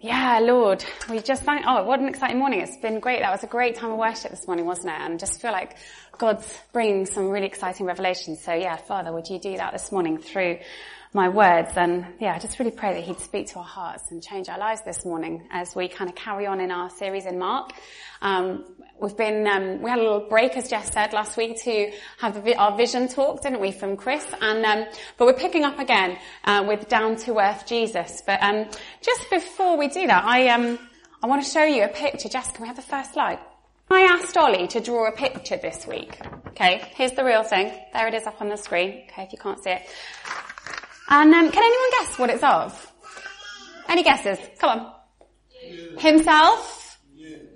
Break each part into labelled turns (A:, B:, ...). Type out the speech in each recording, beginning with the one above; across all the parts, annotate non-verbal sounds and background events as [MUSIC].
A: Yeah, Lord, we just thank, oh, what an exciting morning. It's been great. That was a great time of worship this morning, wasn't it? And just feel like God's bringing some really exciting revelations. So yeah, Father, would you do that this morning through my words? And yeah, I just really pray that He'd speak to our hearts and change our lives this morning as we kind of carry on in our series in Mark. Um, we've been, um, we had a little break, as Jess said last week, to have our vision talk, didn't we, from Chris? And um, but we're picking up again uh, with down to earth Jesus. But um, just before we do that, I um, I want to show you a picture. Jess, can we have the first slide? I asked Ollie to draw a picture this week. Okay, here's the real thing. There it is up on the screen. Okay, if you can't see it. And um, can anyone guess what it's of? Any guesses? Come on. Himself.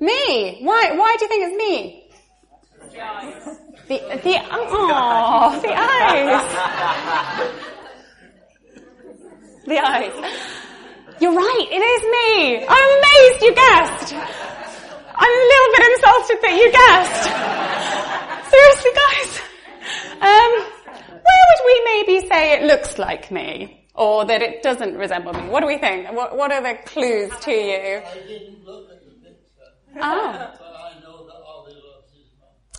A: Me? Why? Why do you think it's me? The eyes. The the oh the eyes. the eyes. You're right. It is me. I'm amazed you guessed. I'm a little bit insulted that you guessed. Seriously, guys. Um, where would we maybe say it looks like me? Or that it doesn't resemble me? What do we think? What, what are the clues to you? I didn't look like a Oh.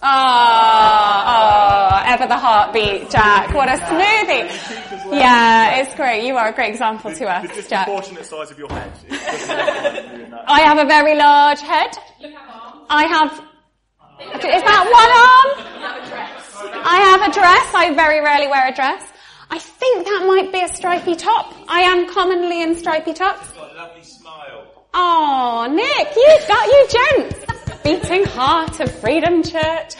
A: Oh, oh, ever the heartbeat, Jack. What a smoothie. Yeah, it's great. You are a great example to us,
B: the
A: Jack.
B: disproportionate size of your head. [LAUGHS]
A: I have a very large head. I have, is that one arm? I have a dress. I very rarely wear a dress. I think that might be a stripy top. I am commonly in stripy tops.
B: got a lovely smile.
A: Oh, Nick, you've got you gents. Beating heart of Freedom Church.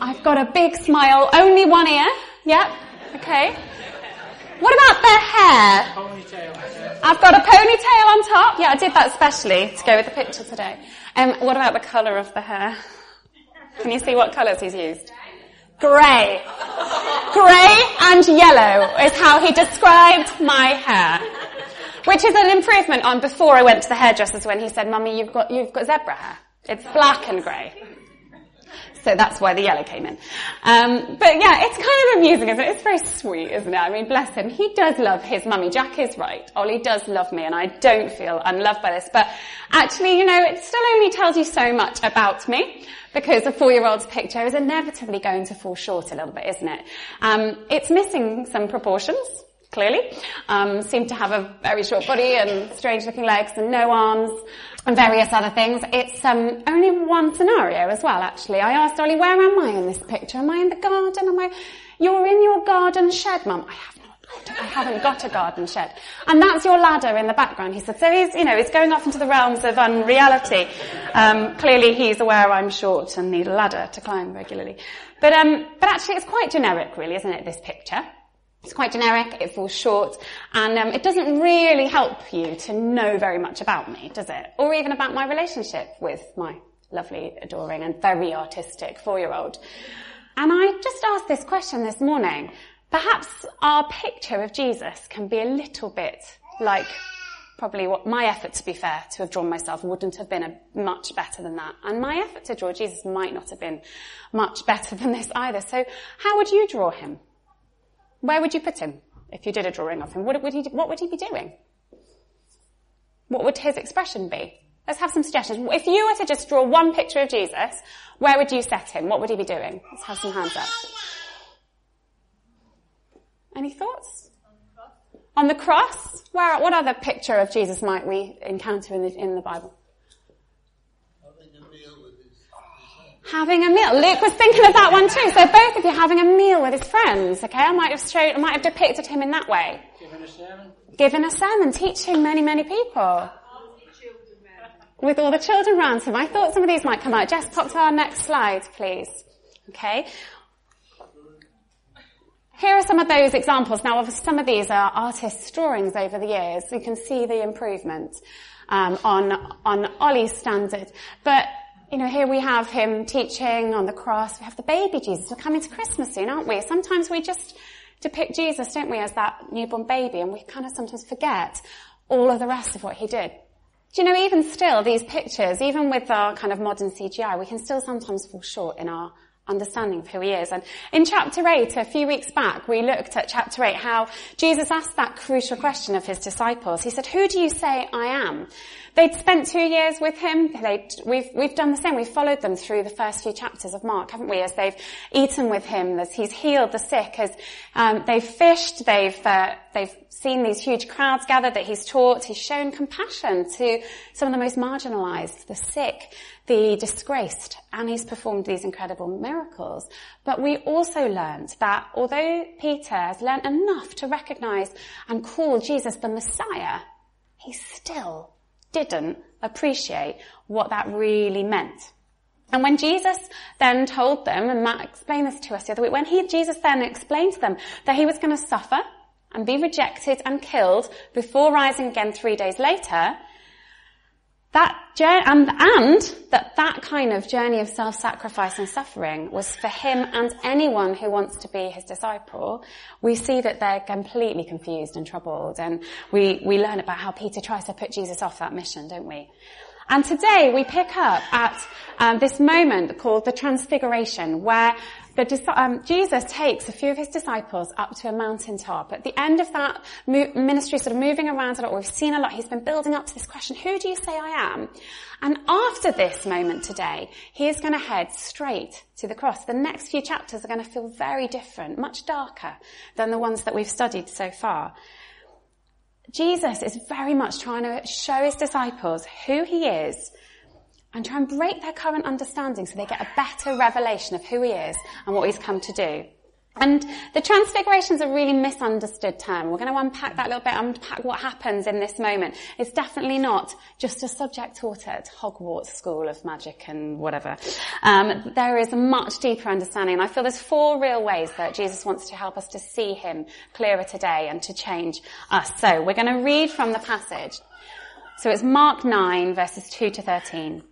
A: I've got a big smile, only one ear. Yep. Okay. What about the hair? Ponytail. I've got a ponytail on top. Yeah, I did that specially to go with the picture today. Um, what about the colour of the hair? Can you see what colours he's used? Grey. Grey and yellow is how he described my hair. Which is an improvement on before I went to the hairdressers when he said, Mummy, you've got, you've got zebra hair. It's black and grey. So that's why the yellow came in. Um, but yeah, it's kind of amusing, isn't it? It's very sweet, isn't it? I mean, bless him. He does love his mummy. Jack is right. Ollie does love me and I don't feel unloved by this. But actually, you know, it still only tells you so much about me because a four-year-old's picture is inevitably going to fall short a little bit, isn't it? Um, it's missing some proportions clearly. Um, seemed to have a very short body and strange looking legs and no arms and various other things. It's um, only one scenario as well, actually. I asked Ollie, where am I in this picture? Am I in the garden? Am I? You're in your garden shed, Mum. I have not. I haven't got a garden shed. And that's your ladder in the background, he said. So he's, you know, he's going off into the realms of unreality. Um, clearly he's aware I'm short and need a ladder to climb regularly. But, um, but actually it's quite generic really, isn't it, this picture? It's quite generic, it falls short, and um, it doesn't really help you to know very much about me, does it? Or even about my relationship with my lovely, adoring, and very artistic four-year-old. And I just asked this question this morning. Perhaps our picture of Jesus can be a little bit like probably what my effort, to be fair, to have drawn myself wouldn't have been a much better than that. And my effort to draw Jesus might not have been much better than this either. So how would you draw him? Where would you put him if you did a drawing of him? What would he, what would he be doing? What would his expression be? Let's have some suggestions. If you were to just draw one picture of Jesus, where would you set him? What would he be doing? Let's have some hands up. Any thoughts? On the cross? Where, what other picture of Jesus might we encounter in the, in the Bible? Having a meal. Luke was thinking of that one too. So both of you having a meal with his friends. Okay, I might have showed, I might have depicted him in that way.
C: Giving a sermon.
A: Giving a sermon, teaching many, many people. With all the children around him. I thought some of these might come out. Jess, pop to our next slide, please. Okay. Here are some of those examples. Now, obviously, some of these are artists' drawings over the years. You can see the improvement um, on on Ollie's standard. But you know, here we have him teaching on the cross. We have the baby Jesus. We're coming to Christmas soon, aren't we? Sometimes we just depict Jesus, don't we, as that newborn baby, and we kind of sometimes forget all of the rest of what he did. Do you know, even still, these pictures, even with our kind of modern CGI, we can still sometimes fall short in our understanding of who he is. And in chapter 8, a few weeks back, we looked at chapter 8, how Jesus asked that crucial question of his disciples. He said, who do you say I am? They'd spent two years with him. They'd, we've, we've done the same. We've followed them through the first few chapters of Mark, haven't we? As they've eaten with him, as he's healed the sick, as um, they've fished, they've uh, they've seen these huge crowds gather that he's taught. He's shown compassion to some of the most marginalized, the sick, the disgraced, and he's performed these incredible miracles. But we also learned that although Peter has learned enough to recognize and call Jesus the Messiah, he still didn't appreciate what that really meant. And when Jesus then told them, and Matt explained this to us the other week, when he, Jesus then explained to them that he was going to suffer and be rejected and killed before rising again three days later, that journey, and, and that that kind of journey of self-sacrifice and suffering was for him and anyone who wants to be his disciple, we see that they're completely confused and troubled. And we, we learn about how Peter tries to put Jesus off that mission, don't we? And today we pick up at um, this moment called the Transfiguration, where the, um, Jesus takes a few of his disciples up to a mountaintop. At the end of that mo- ministry, sort of moving around a lot, we've seen a lot. He's been building up to this question: Who do you say I am? And after this moment today, he is going to head straight to the cross. The next few chapters are going to feel very different, much darker than the ones that we've studied so far. Jesus is very much trying to show his disciples who he is and try and break their current understanding so they get a better revelation of who he is and what he's come to do. And the transfiguration is a really misunderstood term. We're going to unpack that a little bit, unpack what happens in this moment. It's definitely not just a subject taught at Hogwarts School of Magic and whatever. Um, there is a much deeper understanding, and I feel there's four real ways that Jesus wants to help us to see him clearer today and to change us. So we're going to read from the passage. So it's Mark 9 verses 2 to 13.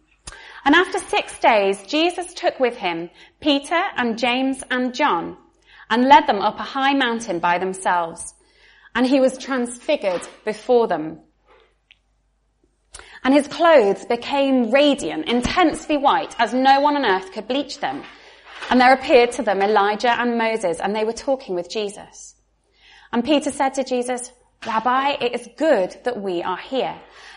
A: And after six days, Jesus took with him Peter and James and John and led them up a high mountain by themselves. And he was transfigured before them. And his clothes became radiant, intensely white, as no one on earth could bleach them. And there appeared to them Elijah and Moses, and they were talking with Jesus. And Peter said to Jesus, Rabbi, it is good that we are here.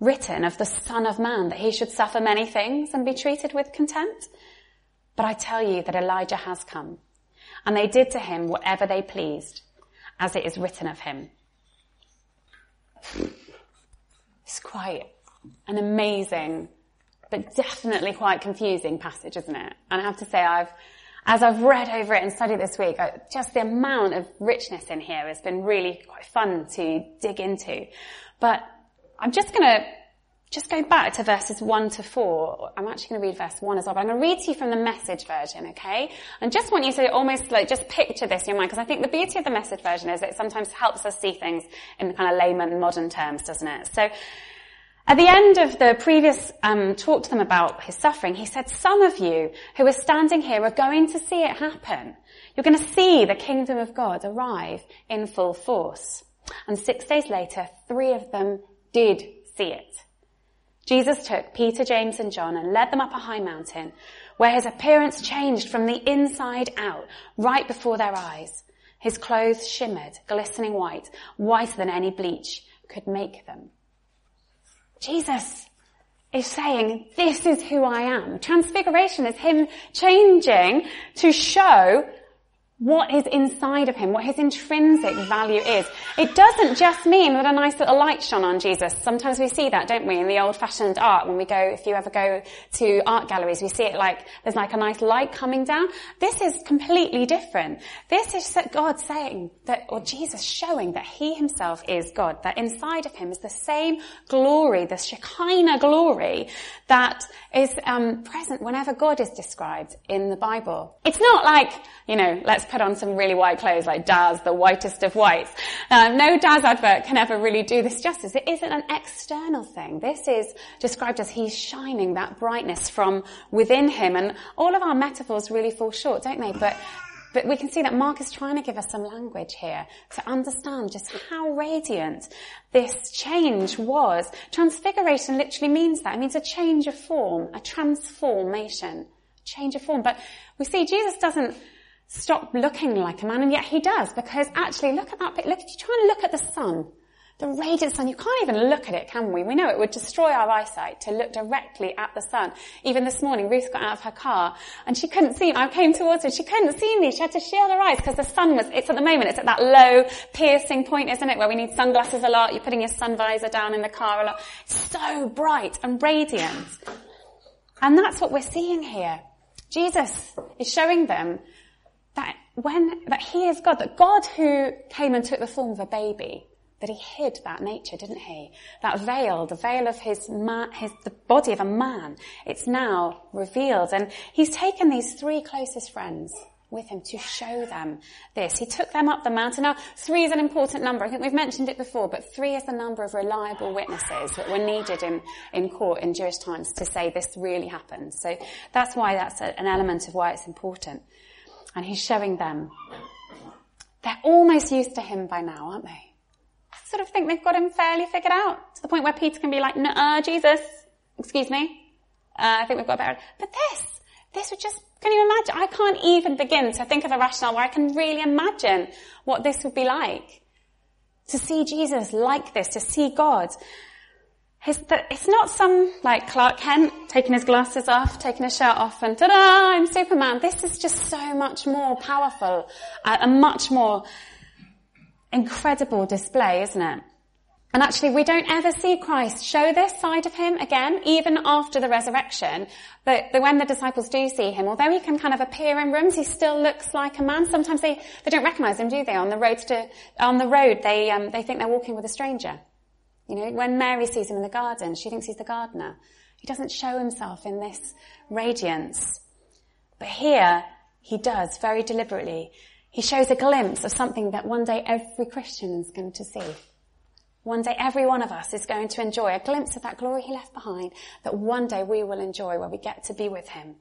A: written of the Son of Man that he should suffer many things and be treated with contempt? But I tell you that Elijah has come, and they did to him whatever they pleased, as it is written of him. It's quite an amazing, but definitely quite confusing passage, isn't it? And I have to say, I've, as I've read over it and studied this week, just the amount of richness in here has been really quite fun to dig into. But I'm just going to just go back to verses 1 to 4. I'm actually going to read verse 1 as well, but I'm going to read to you from the message version, okay? And just want you to almost like just picture this in your mind, because I think the beauty of the message version is it sometimes helps us see things in kind of layman modern terms, doesn't it? So, at the end of the previous um, talk to them about his suffering, he said, some of you who are standing here are going to see it happen. You're going to see the kingdom of God arrive in full force. And six days later, three of them did see it. Jesus took Peter, James and John and led them up a high mountain where his appearance changed from the inside out right before their eyes. His clothes shimmered, glistening white, whiter than any bleach could make them. Jesus is saying, this is who I am. Transfiguration is him changing to show what is inside of him, what his intrinsic value is. It doesn't just mean that a nice little light shone on Jesus. Sometimes we see that, don't we, in the old-fashioned art when we go, if you ever go to art galleries, we see it like, there's like a nice light coming down. This is completely different. This is God saying that, or Jesus showing that he himself is God, that inside of him is the same glory, the Shekinah glory that is um, present whenever God is described in the Bible. It's not like, you know, let's put on some really white clothes like Daz, the whitest of whites. Uh, no Daz advert can ever really do this justice. It isn't an external thing. This is described as he's shining that brightness from within him. And all of our metaphors really fall short, don't they? But but we can see that Mark is trying to give us some language here to understand just how radiant this change was. Transfiguration literally means that. It means a change of form, a transformation, change of form. But we see Jesus doesn't stop looking like a man, and yet he does, because actually, look at that bit, look, if you try and look at the sun, the radiant sun, you can't even look at it, can we? We know it would destroy our eyesight to look directly at the sun. Even this morning, Ruth got out of her car and she couldn't see me. I came towards her. She couldn't see me. She had to shield her eyes because the sun was, it's at the moment, it's at that low piercing point, isn't it? Where we need sunglasses a lot. You're putting your sun visor down in the car a lot. It's so bright and radiant. And that's what we're seeing here. Jesus is showing them that when, that he is God, that God who came and took the form of a baby, that he hid that nature, didn't he? That veil, the veil of his, his, the body of a man, it's now revealed. And he's taken these three closest friends with him to show them this. He took them up the mountain. Now, three is an important number. I think we've mentioned it before, but three is the number of reliable witnesses that were needed in, in court in Jewish times to say this really happened. So that's why that's a, an element of why it's important and he's showing them. They're almost used to him by now, aren't they? I sort of think they've got him fairly figured out to the point where Peter can be like, uh, Jesus, excuse me. Uh, I think we've got better. But this, this would just, can you imagine? I can't even begin to think of a rationale where I can really imagine what this would be like. To see Jesus like this, to see God it's not some like Clark Kent taking his glasses off, taking his shirt off and ta-da, I'm Superman. This is just so much more powerful, a much more incredible display, isn't it? And actually we don't ever see Christ show this side of him again, even after the resurrection. But, but when the disciples do see him, although he can kind of appear in rooms, he still looks like a man. Sometimes they, they don't recognize him, do they? On the road to, on the road, they, um, they think they're walking with a stranger. You know, when Mary sees him in the garden, she thinks he's the gardener. He doesn't show himself in this radiance. But here, he does very deliberately. He shows a glimpse of something that one day every Christian is going to see. One day every one of us is going to enjoy a glimpse of that glory he left behind that one day we will enjoy where we get to be with him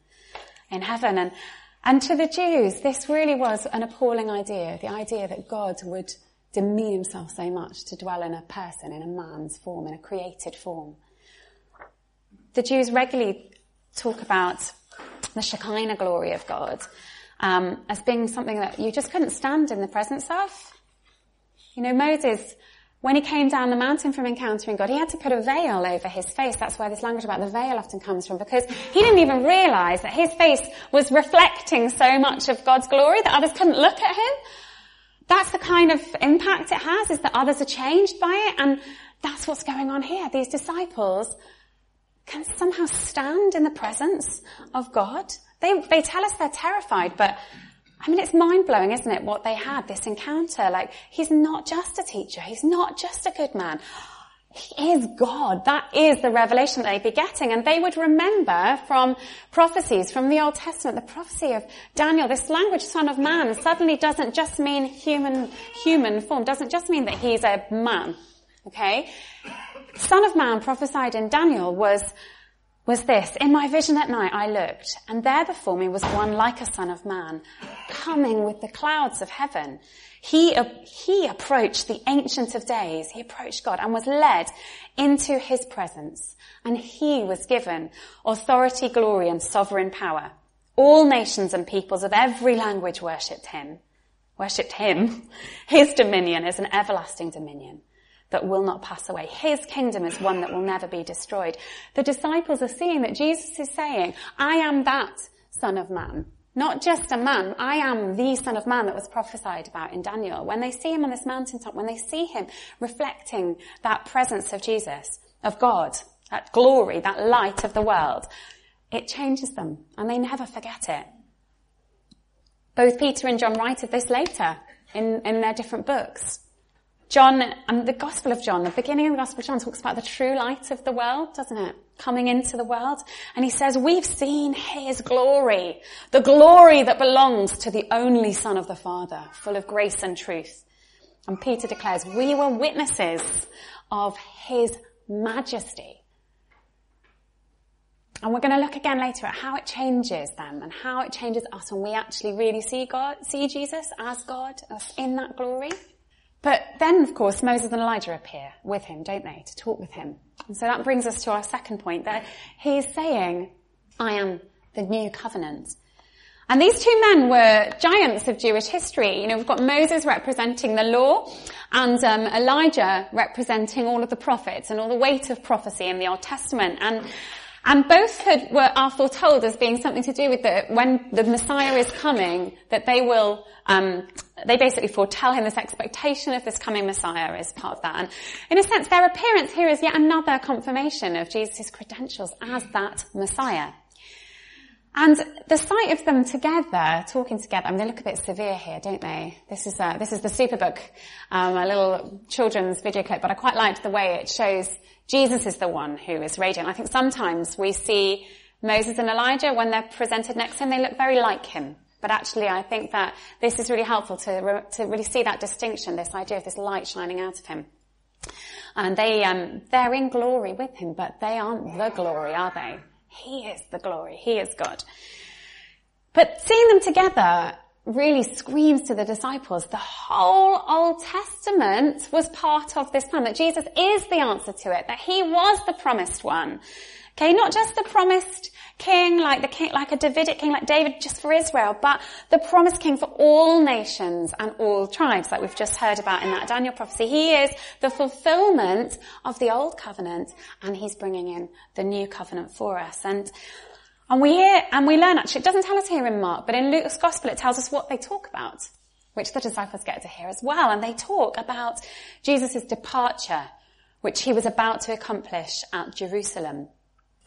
A: in heaven. And, and to the Jews, this really was an appalling idea. The idea that God would demean himself so much to dwell in a person, in a man's form, in a created form. The Jews regularly talk about the Shekinah glory of God um, as being something that you just couldn't stand in the presence of. You know, Moses, when he came down the mountain from encountering God, he had to put a veil over his face. That's where this language about the veil often comes from, because he didn't even realize that his face was reflecting so much of God's glory that others couldn't look at him that's the kind of impact it has is that others are changed by it and that's what's going on here. These disciples can somehow stand in the presence of God. They, they tell us they're terrified, but I mean, it's mind blowing, isn't it? What they had, this encounter. Like, he's not just a teacher. He's not just a good man. He is God. That is the revelation that they'd be getting. And they would remember from prophecies from the Old Testament, the prophecy of Daniel, this language son of man suddenly doesn't just mean human, human form, doesn't just mean that he's a man. Okay? Son of man prophesied in Daniel was, was this. In my vision at night I looked, and there before me was one like a son of man, coming with the clouds of heaven. He, uh, he approached the Ancient of Days. He approached God and was led into his presence. And he was given authority, glory, and sovereign power. All nations and peoples of every language worshipped him. Worshipped him. His dominion is an everlasting dominion that will not pass away. His kingdom is one that will never be destroyed. The disciples are seeing that Jesus is saying, I am that son of man. Not just a man. I am the son of man that was prophesied about in Daniel. When they see him on this mountaintop, when they see him reflecting that presence of Jesus, of God, that glory, that light of the world, it changes them and they never forget it. Both Peter and John write of this later in, in their different books. John, and the Gospel of John, the beginning of the Gospel of John talks about the true light of the world, doesn't it? Coming into the world. And he says, we've seen his glory, the glory that belongs to the only son of the Father, full of grace and truth. And Peter declares, we were witnesses of his majesty. And we're going to look again later at how it changes them and how it changes us when we actually really see God, see Jesus as God, in that glory. But then, of course, Moses and Elijah appear with him, don't they, to talk with him. And so that brings us to our second point that he's saying, I am the new covenant. And these two men were giants of Jewish history. You know, we've got Moses representing the law and um, Elijah representing all of the prophets and all the weight of prophecy in the Old Testament. And and both were, are foretold as being something to do with the, when the Messiah is coming, that they will, um, they basically foretell him this expectation of this coming Messiah as part of that. And in a sense, their appearance here is yet another confirmation of Jesus' credentials as that Messiah. And the sight of them together, talking together, I mean, they look a bit severe here, don't they? This is, uh, this is the Superbook, um, a little children's video clip, but I quite liked the way it shows Jesus is the one who is radiant. I think sometimes we see Moses and Elijah, when they're presented next to him, they look very like him. But actually, I think that this is really helpful to, re- to really see that distinction, this idea of this light shining out of him. And they, um, they're in glory with him, but they aren't the glory, are they? He is the glory. He is God. But seeing them together really screams to the disciples the whole Old Testament was part of this plan, that Jesus is the answer to it, that he was the promised one. Okay, not just the promised king like the king, like a Davidic king like David just for Israel, but the promised king for all nations and all tribes like we've just heard about in that Daniel prophecy. He is the fulfillment of the old covenant and he's bringing in the new covenant for us. And and we hear, and we learn actually, it doesn't tell us here in Mark, but in Luke's gospel it tells us what they talk about, which the disciples get to hear as well. And they talk about Jesus' departure, which he was about to accomplish at Jerusalem.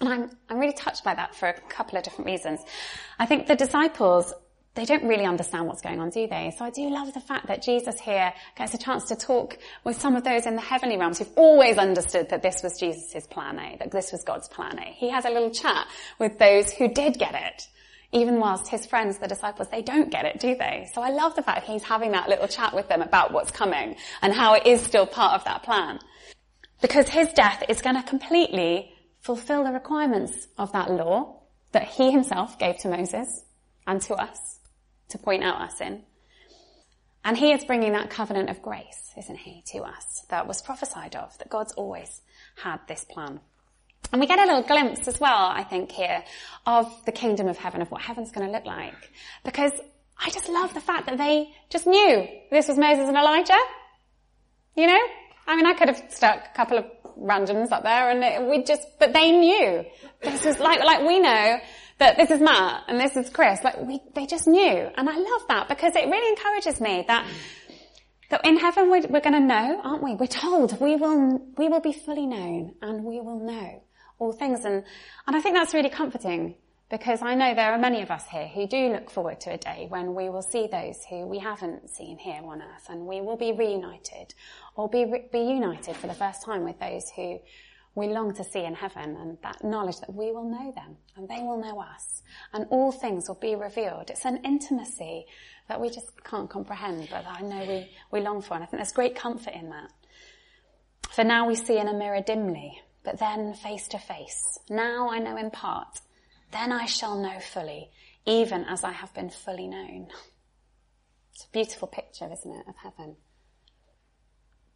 A: And I'm, I'm really touched by that for a couple of different reasons. I think the disciples they don't really understand what's going on, do they? So I do love the fact that Jesus here gets a chance to talk with some of those in the heavenly realms who've always understood that this was Jesus' plan A, that this was God's plan A. He has a little chat with those who did get it. Even whilst his friends, the disciples, they don't get it, do they? So I love the fact he's having that little chat with them about what's coming and how it is still part of that plan. Because his death is going to completely fulfill the requirements of that law that he himself gave to Moses and to us to point out our sin. And he is bringing that covenant of grace, isn't he, to us that was prophesied of, that God's always had this plan. And we get a little glimpse as well, I think here, of the kingdom of heaven, of what heaven's going to look like. Because I just love the fact that they just knew this was Moses and Elijah. You know? I mean, I could have stuck a couple of randoms up there and we just, but they knew. This was like, like we know that this is Matt and this is Chris. Like we, they just knew. And I love that because it really encourages me that, that in heaven we're, we're going to know, aren't we? We're told we will, we will be fully known and we will know all things. And, and I think that's really comforting because I know there are many of us here who do look forward to a day when we will see those who we haven't seen here on earth and we will be reunited or be, be united for the first time with those who we long to see in heaven and that knowledge that we will know them and they will know us and all things will be revealed. It's an intimacy that we just can't comprehend, but I know we, we long for and I think there's great comfort in that. For now we see in a mirror dimly, but then face to face. Now I know in part, then I shall know fully, even as I have been fully known. It's a beautiful picture, isn't it, of heaven.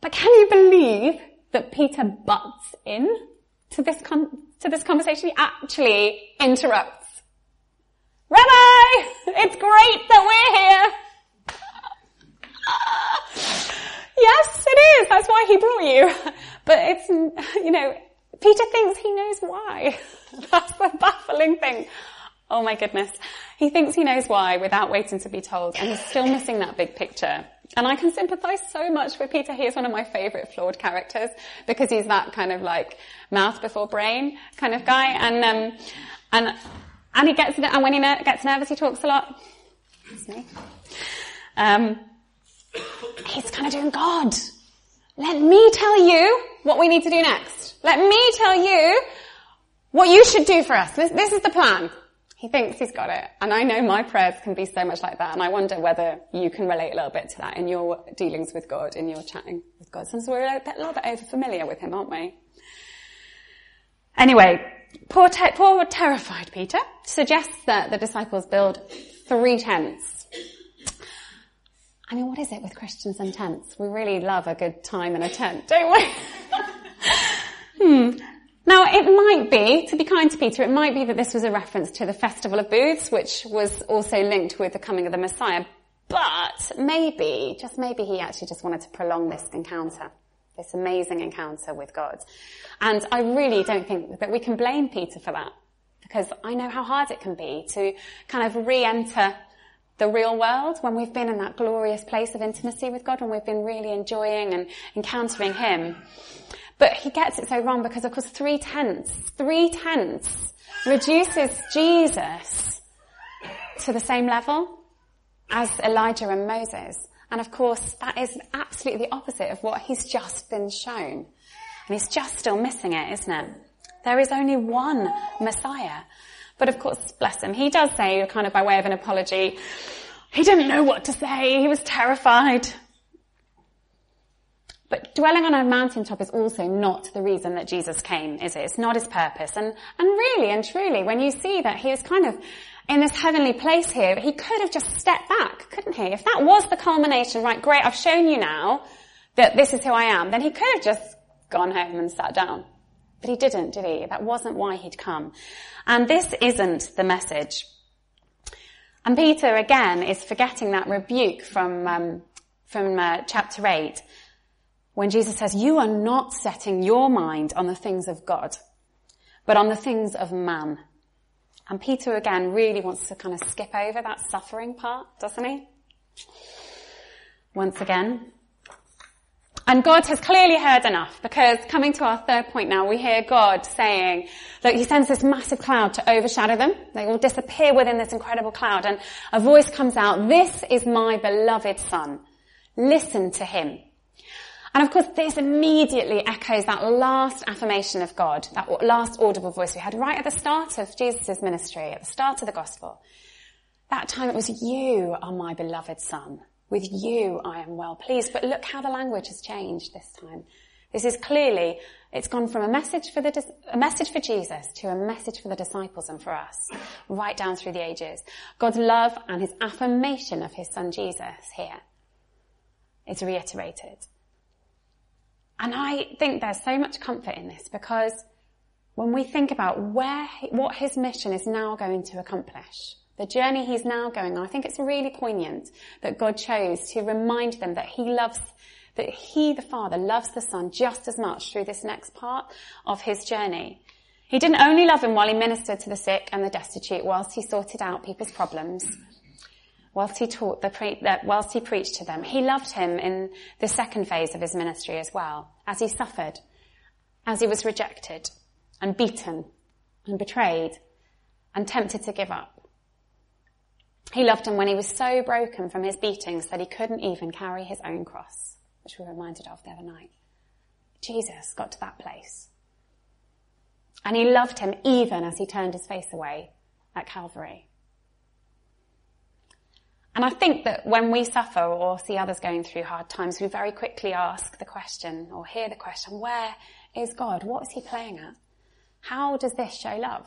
A: But can you believe that Peter butts in to this con- to this conversation. He actually interrupts. Rabbi, it's great that we're here. [LAUGHS] yes, it is. That's why he brought you. But it's, you know, Peter thinks he knows why. [LAUGHS] That's the baffling thing. Oh my goodness. He thinks he knows why without waiting to be told and he's still missing that big picture. And I can sympathize so much with Peter. He is one of my favorite flawed characters because he's that kind of like mouth before brain kind of guy. And, um, and, and he gets, and when he gets nervous, he talks a lot. That's me. Um, he's kind of doing God. Let me tell you what we need to do next. Let me tell you what you should do for us. This, this is the plan. He thinks he's got it. And I know my prayers can be so much like that. And I wonder whether you can relate a little bit to that in your dealings with God, in your chatting with God. Since we're a, a little bit over familiar with him, aren't we? Anyway, poor, te- poor terrified Peter suggests that the disciples build three tents. I mean, what is it with Christians and tents? We really love a good time in a tent, don't we? [LAUGHS] hmm. Now, it might be, to be kind to Peter, it might be that this was a reference to the Festival of Booths, which was also linked with the coming of the Messiah. But maybe, just maybe he actually just wanted to prolong this encounter, this amazing encounter with God. And I really don't think that we can blame Peter for that, because I know how hard it can be to kind of re-enter the real world when we've been in that glorious place of intimacy with God, when we've been really enjoying and encountering Him. But he gets it so wrong because of course three tenths, three tenths reduces Jesus to the same level as Elijah and Moses. And of course that is absolutely the opposite of what he's just been shown. And he's just still missing it, isn't it? There is only one Messiah. But of course, bless him, he does say, kind of by way of an apology, he didn't know what to say, he was terrified. But dwelling on a mountaintop is also not the reason that Jesus came, is it? It's not his purpose. And, and really and truly, when you see that he is kind of in this heavenly place here, he could have just stepped back, couldn't he? If that was the culmination, right, great, I've shown you now that this is who I am, then he could have just gone home and sat down. But he didn't, did he? That wasn't why he'd come. And this isn't the message. And Peter, again, is forgetting that rebuke from, um, from uh, chapter 8 when Jesus says, you are not setting your mind on the things of God, but on the things of man. And Peter again really wants to kind of skip over that suffering part, doesn't he? Once again. And God has clearly heard enough because coming to our third point now, we hear God saying that he sends this massive cloud to overshadow them. They will disappear within this incredible cloud and a voice comes out, this is my beloved son. Listen to him. And of course, this immediately echoes that last affirmation of God, that last audible voice we had right at the start of Jesus' ministry, at the start of the gospel. That time it was, you are my beloved son. With you I am well pleased. But look how the language has changed this time. This is clearly, it's gone from a message for the, a message for Jesus to a message for the disciples and for us, right down through the ages. God's love and his affirmation of his son Jesus here is reiterated. And I think there's so much comfort in this because when we think about where, what his mission is now going to accomplish, the journey he's now going on, I think it's really poignant that God chose to remind them that he loves, that he, the Father, loves the Son just as much through this next part of his journey. He didn't only love him while he ministered to the sick and the destitute, whilst he sorted out people's problems, whilst he taught the pre- whilst he preached to them. He loved him in the second phase of his ministry as well, as he suffered, as he was rejected and beaten and betrayed and tempted to give up. He loved him when he was so broken from his beatings that he couldn't even carry his own cross, which we were reminded of the other night. Jesus got to that place. And he loved him even as he turned his face away at Calvary. And I think that when we suffer or see others going through hard times, we very quickly ask the question or hear the question, where is God? What is he playing at? How does this show love?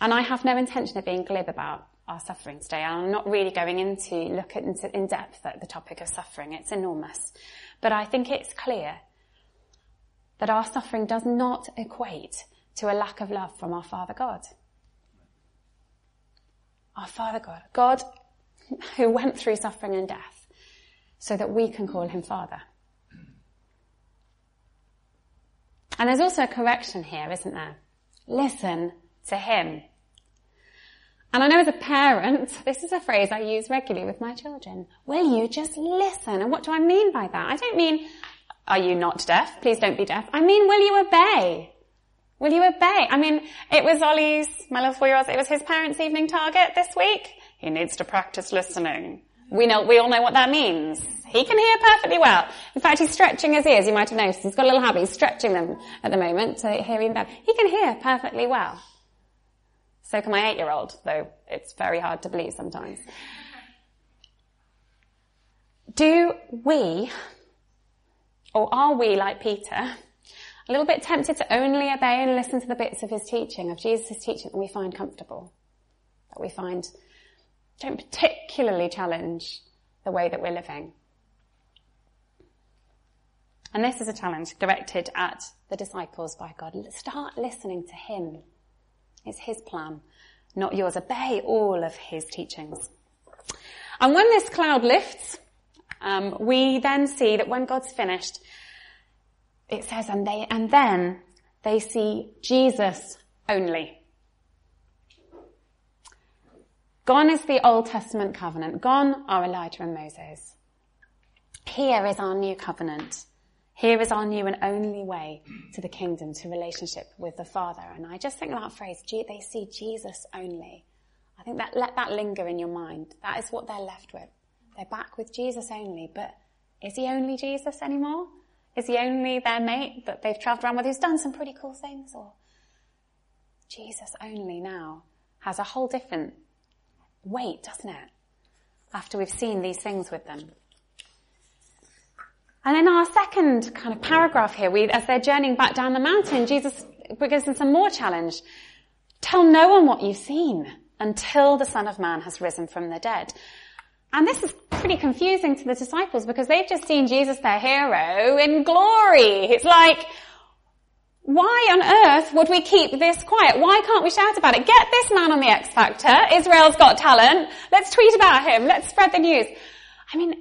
A: And I have no intention of being glib about our suffering today. I'm not really going into look at in depth at the topic of suffering. It's enormous. But I think it's clear that our suffering does not equate to a lack of love from our Father God. Our Father God. God [LAUGHS] who went through suffering and death so that we can call him Father. And there's also a correction here, isn't there? Listen to him. And I know as a parent, this is a phrase I use regularly with my children. Will you just listen? And what do I mean by that? I don't mean, are you not deaf? Please don't be deaf. I mean, will you obey? Will you obey? I mean, it was Ollie's, my little four-year-old, it was his parents' evening target this week. He needs to practice listening. We know, we all know what that means. He can hear perfectly well. In fact, he's stretching his ears. You might have noticed. He's got a little habit. He's stretching them at the moment to hear even better. He can hear perfectly well. So can my eight-year-old, though it's very hard to believe sometimes. Do we, or are we like Peter, a little bit tempted to only obey and listen to the bits of his teaching, of Jesus' teaching that we find comfortable, that we find don't particularly challenge the way that we're living? And this is a challenge directed at the disciples by God. Start listening to Him. It's His plan, not yours. Obey all of His teachings. And when this cloud lifts, um, we then see that when God's finished, it says, and they, and then they see Jesus only. Gone is the Old Testament covenant. Gone are Elijah and Moses. Here is our new covenant. Here is our new and only way to the kingdom, to relationship with the Father. And I just think that phrase, they see Jesus only. I think that let that linger in your mind. That is what they're left with. They're back with Jesus only, but is he only Jesus anymore? Is he only their mate that they've travelled around with who's done some pretty cool things? Or Jesus only now has a whole different weight, doesn't it? After we've seen these things with them. And in our second kind of paragraph here, we, as they're journeying back down the mountain, Jesus gives them some more challenge. Tell no one what you've seen until the Son of Man has risen from the dead. And this is pretty confusing to the disciples because they've just seen Jesus, their hero, in glory. It's like, why on earth would we keep this quiet? Why can't we shout about it? Get this man on the X Factor. Israel's got talent. Let's tweet about him. Let's spread the news. I mean,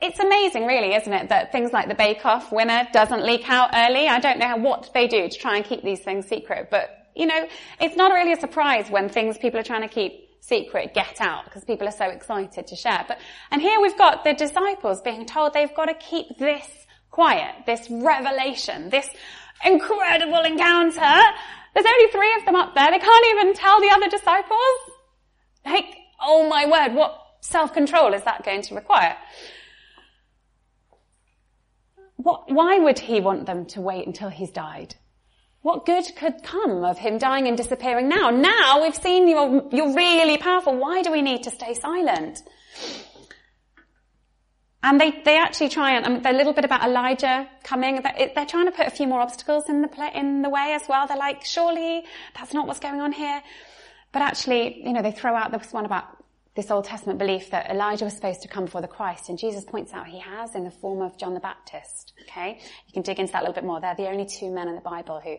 A: it's amazing really, isn't it, that things like the Bake Off winner doesn't leak out early. I don't know what they do to try and keep these things secret, but you know, it's not really a surprise when things people are trying to keep secret get out because people are so excited to share. But, and here we've got the disciples being told they've got to keep this quiet, this revelation, this incredible encounter. There's only three of them up there. They can't even tell the other disciples. Like, oh my word, what self-control is that going to require? What, why would he want them to wait until he's died? What good could come of him dying and disappearing now? Now we've seen you're, you're really powerful. Why do we need to stay silent? And they, they actually try and, I mean, they're a little bit about Elijah coming. They're, they're trying to put a few more obstacles in the play, in the way as well. They're like, surely that's not what's going on here. But actually, you know, they throw out this one about this Old Testament belief that Elijah was supposed to come before the Christ, and Jesus points out he has in the form of John the Baptist. Okay, you can dig into that a little bit more. They're the only two men in the Bible who,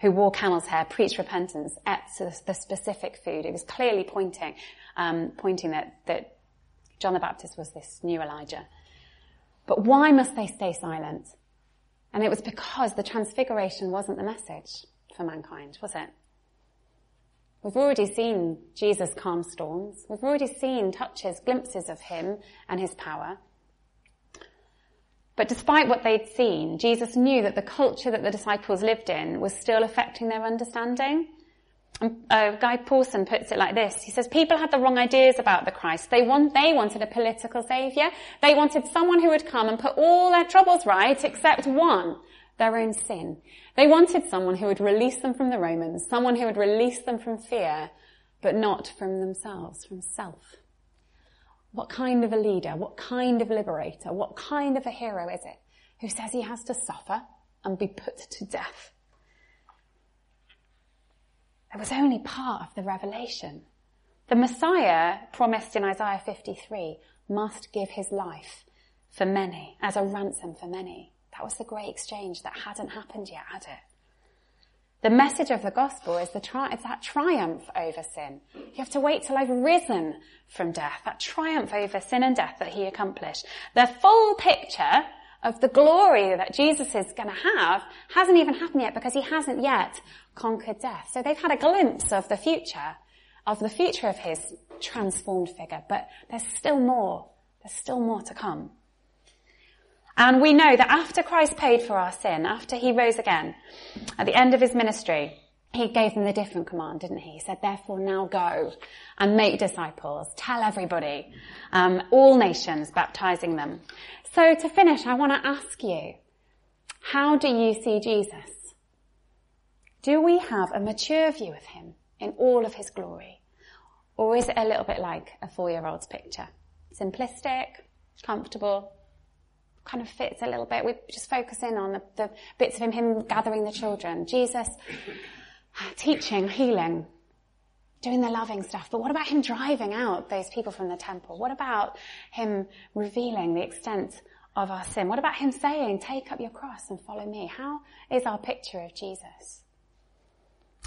A: who wore camel's hair, preached repentance, ate the specific food. It was clearly pointing, um, pointing that that John the Baptist was this new Elijah. But why must they stay silent? And it was because the transfiguration wasn't the message for mankind, was it? We've already seen Jesus calm storms. We've already seen touches, glimpses of him and his power. But despite what they'd seen, Jesus knew that the culture that the disciples lived in was still affecting their understanding. Guy Pawson puts it like this. He says, people had the wrong ideas about the Christ. They want, they wanted a political savior. They wanted someone who would come and put all their troubles right except one, their own sin. They wanted someone who would release them from the Romans, someone who would release them from fear, but not from themselves, from self. What kind of a leader, what kind of liberator, what kind of a hero is it who says he has to suffer and be put to death? It was only part of the revelation. The Messiah promised in Isaiah 53 must give his life for many, as a ransom for many. That was the great exchange that hadn't happened yet, had it? The message of the gospel is the tri- that triumph over sin. You have to wait till I've risen from death, that triumph over sin and death that he accomplished. The full picture of the glory that Jesus is going to have hasn't even happened yet because he hasn't yet conquered death. So they've had a glimpse of the future of the future of his transformed figure, but there's still more. There's still more to come. And we know that after Christ paid for our sin, after he rose again, at the end of his ministry, he gave them the different command, didn't he? He said, therefore now go and make disciples. Tell everybody, um, all nations, baptizing them. So to finish, I want to ask you, how do you see Jesus? Do we have a mature view of him in all of his glory? Or is it a little bit like a four-year-old's picture? Simplistic, comfortable, kind of fits a little bit. We just focus in on the, the bits of him, him gathering the children, Jesus [SIGHS] teaching, healing, doing the loving stuff. But what about him driving out those people from the temple? What about him revealing the extent of our sin? What about him saying, take up your cross and follow me? How is our picture of Jesus?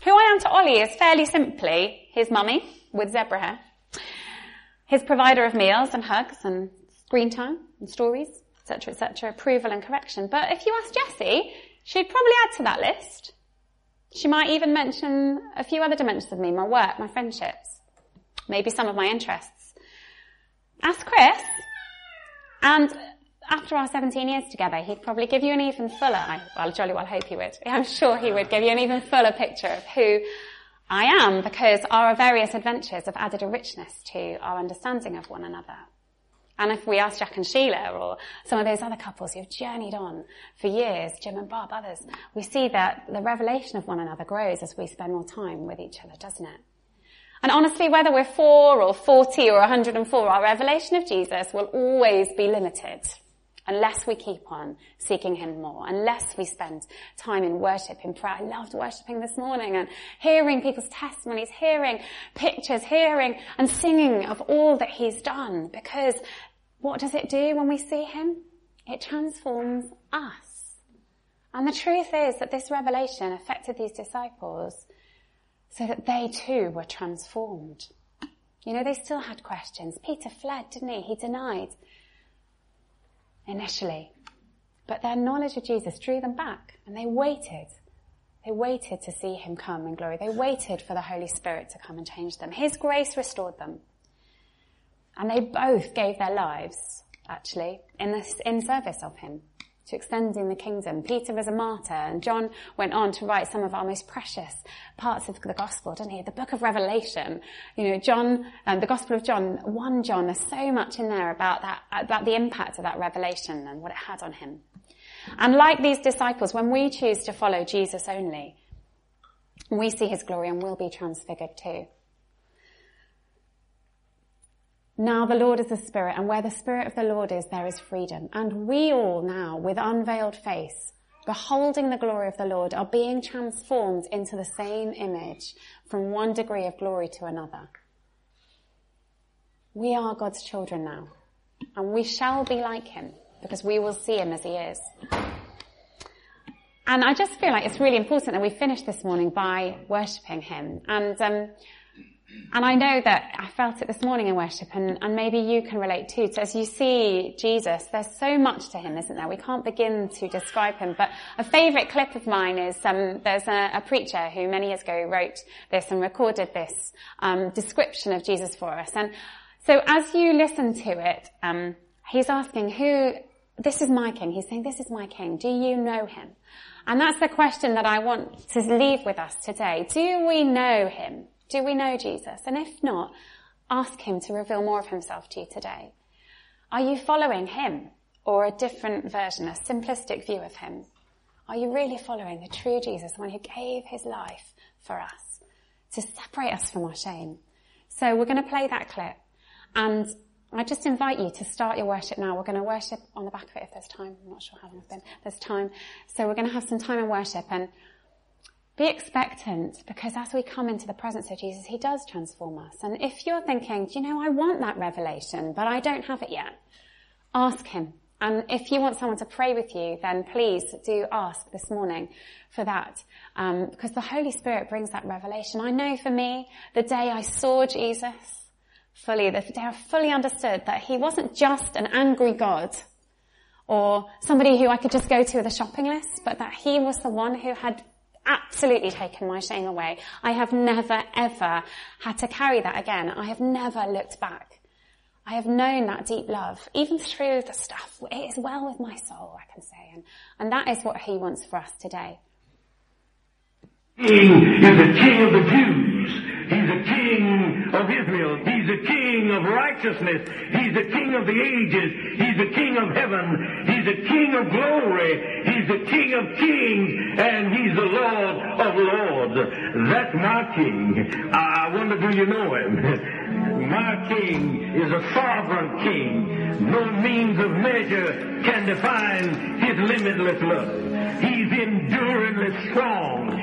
A: Who I am to Ollie is fairly simply his mummy with zebra hair, his provider of meals and hugs and screen time and stories, etc., etc., approval and correction. But if you ask Jessie, she'd probably add to that list. She might even mention a few other dimensions of me, my work, my friendships, maybe some of my interests. Ask Chris, and after our 17 years together, he'd probably give you an even fuller, I, well, jolly well hope he would. I'm sure he would give you an even fuller picture of who I am because our various adventures have added a richness to our understanding of one another. And if we ask Jack and Sheila or some of those other couples who've journeyed on for years, Jim and Bob, others, we see that the revelation of one another grows as we spend more time with each other, doesn't it? And honestly, whether we're four or 40 or 104, our revelation of Jesus will always be limited unless we keep on seeking him more, unless we spend time in worship, in prayer. I loved worshipping this morning and hearing people's testimonies, hearing pictures, hearing and singing of all that he's done because what does it do when we see him? It transforms us. And the truth is that this revelation affected these disciples so that they too were transformed. You know, they still had questions. Peter fled, didn't he? He denied initially. But their knowledge of Jesus drew them back and they waited. They waited to see him come in glory. They waited for the Holy Spirit to come and change them. His grace restored them. And they both gave their lives, actually, in this, in service of him to extending the kingdom. Peter was a martyr and John went on to write some of our most precious parts of the gospel, didn't he? The book of Revelation. You know, John, um, the gospel of John, 1 John, there's so much in there about that, about the impact of that revelation and what it had on him. And like these disciples, when we choose to follow Jesus only, we see his glory and we'll be transfigured too. Now the Lord is the Spirit, and where the Spirit of the Lord is, there is freedom. And we all now, with unveiled face, beholding the glory of the Lord, are being transformed into the same image from one degree of glory to another. We are God's children now, and we shall be like Him, because we will see Him as He is. And I just feel like it's really important that we finish this morning by worshipping Him. And um, and I know that I felt it this morning in worship and, and maybe you can relate too. So as you see Jesus, there's so much to him, isn't there? We can't begin to describe him. But a favourite clip of mine is um, there's a, a, preacher who many years ago wrote this and recorded this um, description of Jesus for us. And so as you listen to it, um, he's asking who, this is my king. He's saying, this is my king. Do you know him? And that's the question that I want to leave with us today. Do we know him? Do we know Jesus? And if not, ask him to reveal more of himself to you today. Are you following him or a different version, a simplistic view of him? Are you really following the true Jesus, the one who gave his life for us to separate us from our shame? So we're going to play that clip and I just invite you to start your worship now. We're going to worship on the back of it if there's time. I'm not sure how long it's been. There's time. So we're going to have some time in worship and be expectant because as we come into the presence of Jesus, He does transform us. And if you're thinking, you know, I want that revelation, but I don't have it yet, ask Him. And if you want someone to pray with you, then please do ask this morning for that. Um, because the Holy Spirit brings that revelation. I know for me, the day I saw Jesus fully, the day I fully understood that He wasn't just an angry God or somebody who I could just go to with a shopping list, but that He was the one who had absolutely taken my shame away. I have never ever had to carry that again. I have never looked back. I have known that deep love, even through the stuff. It is well with my soul, I can say. And, and that is what he wants for us today.
C: King is the King of the Jews. Of Israel. He's the King of righteousness. He's the King of the ages. He's the King of heaven. He's the King of glory. He's the King of kings. And He's the Lord of lords. That's my King. I wonder do you know Him? [LAUGHS] My King is a sovereign King. No means of measure can define His limitless love. He's enduringly strong.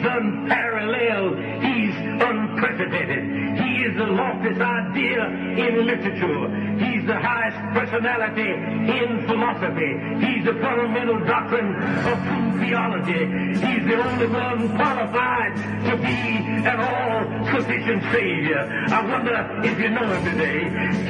C: He's unparalleled. He's unprecedented. He is the loftiest idea in literature. He's the highest personality in philosophy. He's the fundamental doctrine of theology. He's the only one qualified to be an all-sufficient Savior. I wonder if you know him today.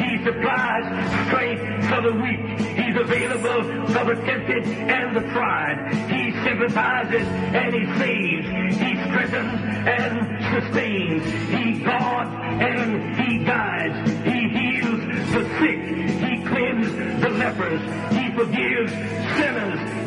C: He supplies strength for the weak. He's available for the tempted and the tried. He sympathizes and he saves. He strengthens and sustains. He guards and he guides. He heals the sick. He cleanses the lepers. He forgives sinners.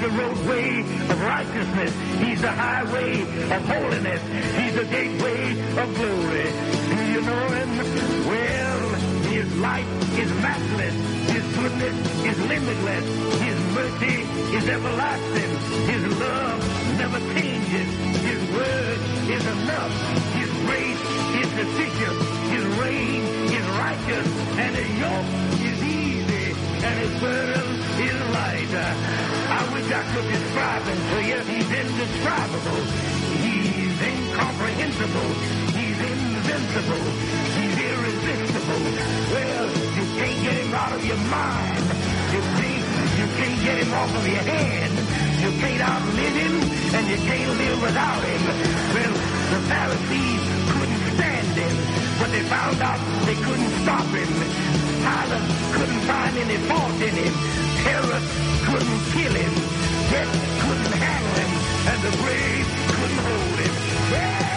C: He's the roadway of righteousness. He's the highway of holiness. He's the gateway of glory. Do you know him? Well, his light is matchless. His goodness is limitless. His mercy is everlasting. His love never changes. His word is enough. His grace is sufficient. His reign is righteous. And his yoke. And his burden is light. I wish I could describe him to you. He's indescribable. He's incomprehensible. He's invincible. He's irresistible. Well, you can't get him out of your mind. You can't, you can't get him off of your hand. You can't outlive him, and you can't live without him. Well, the Pharisees when they found out they couldn't stop him, Pilate couldn't find any fault in him. Herod couldn't kill him. Death couldn't handle him. And the grave couldn't hold him. Yeah!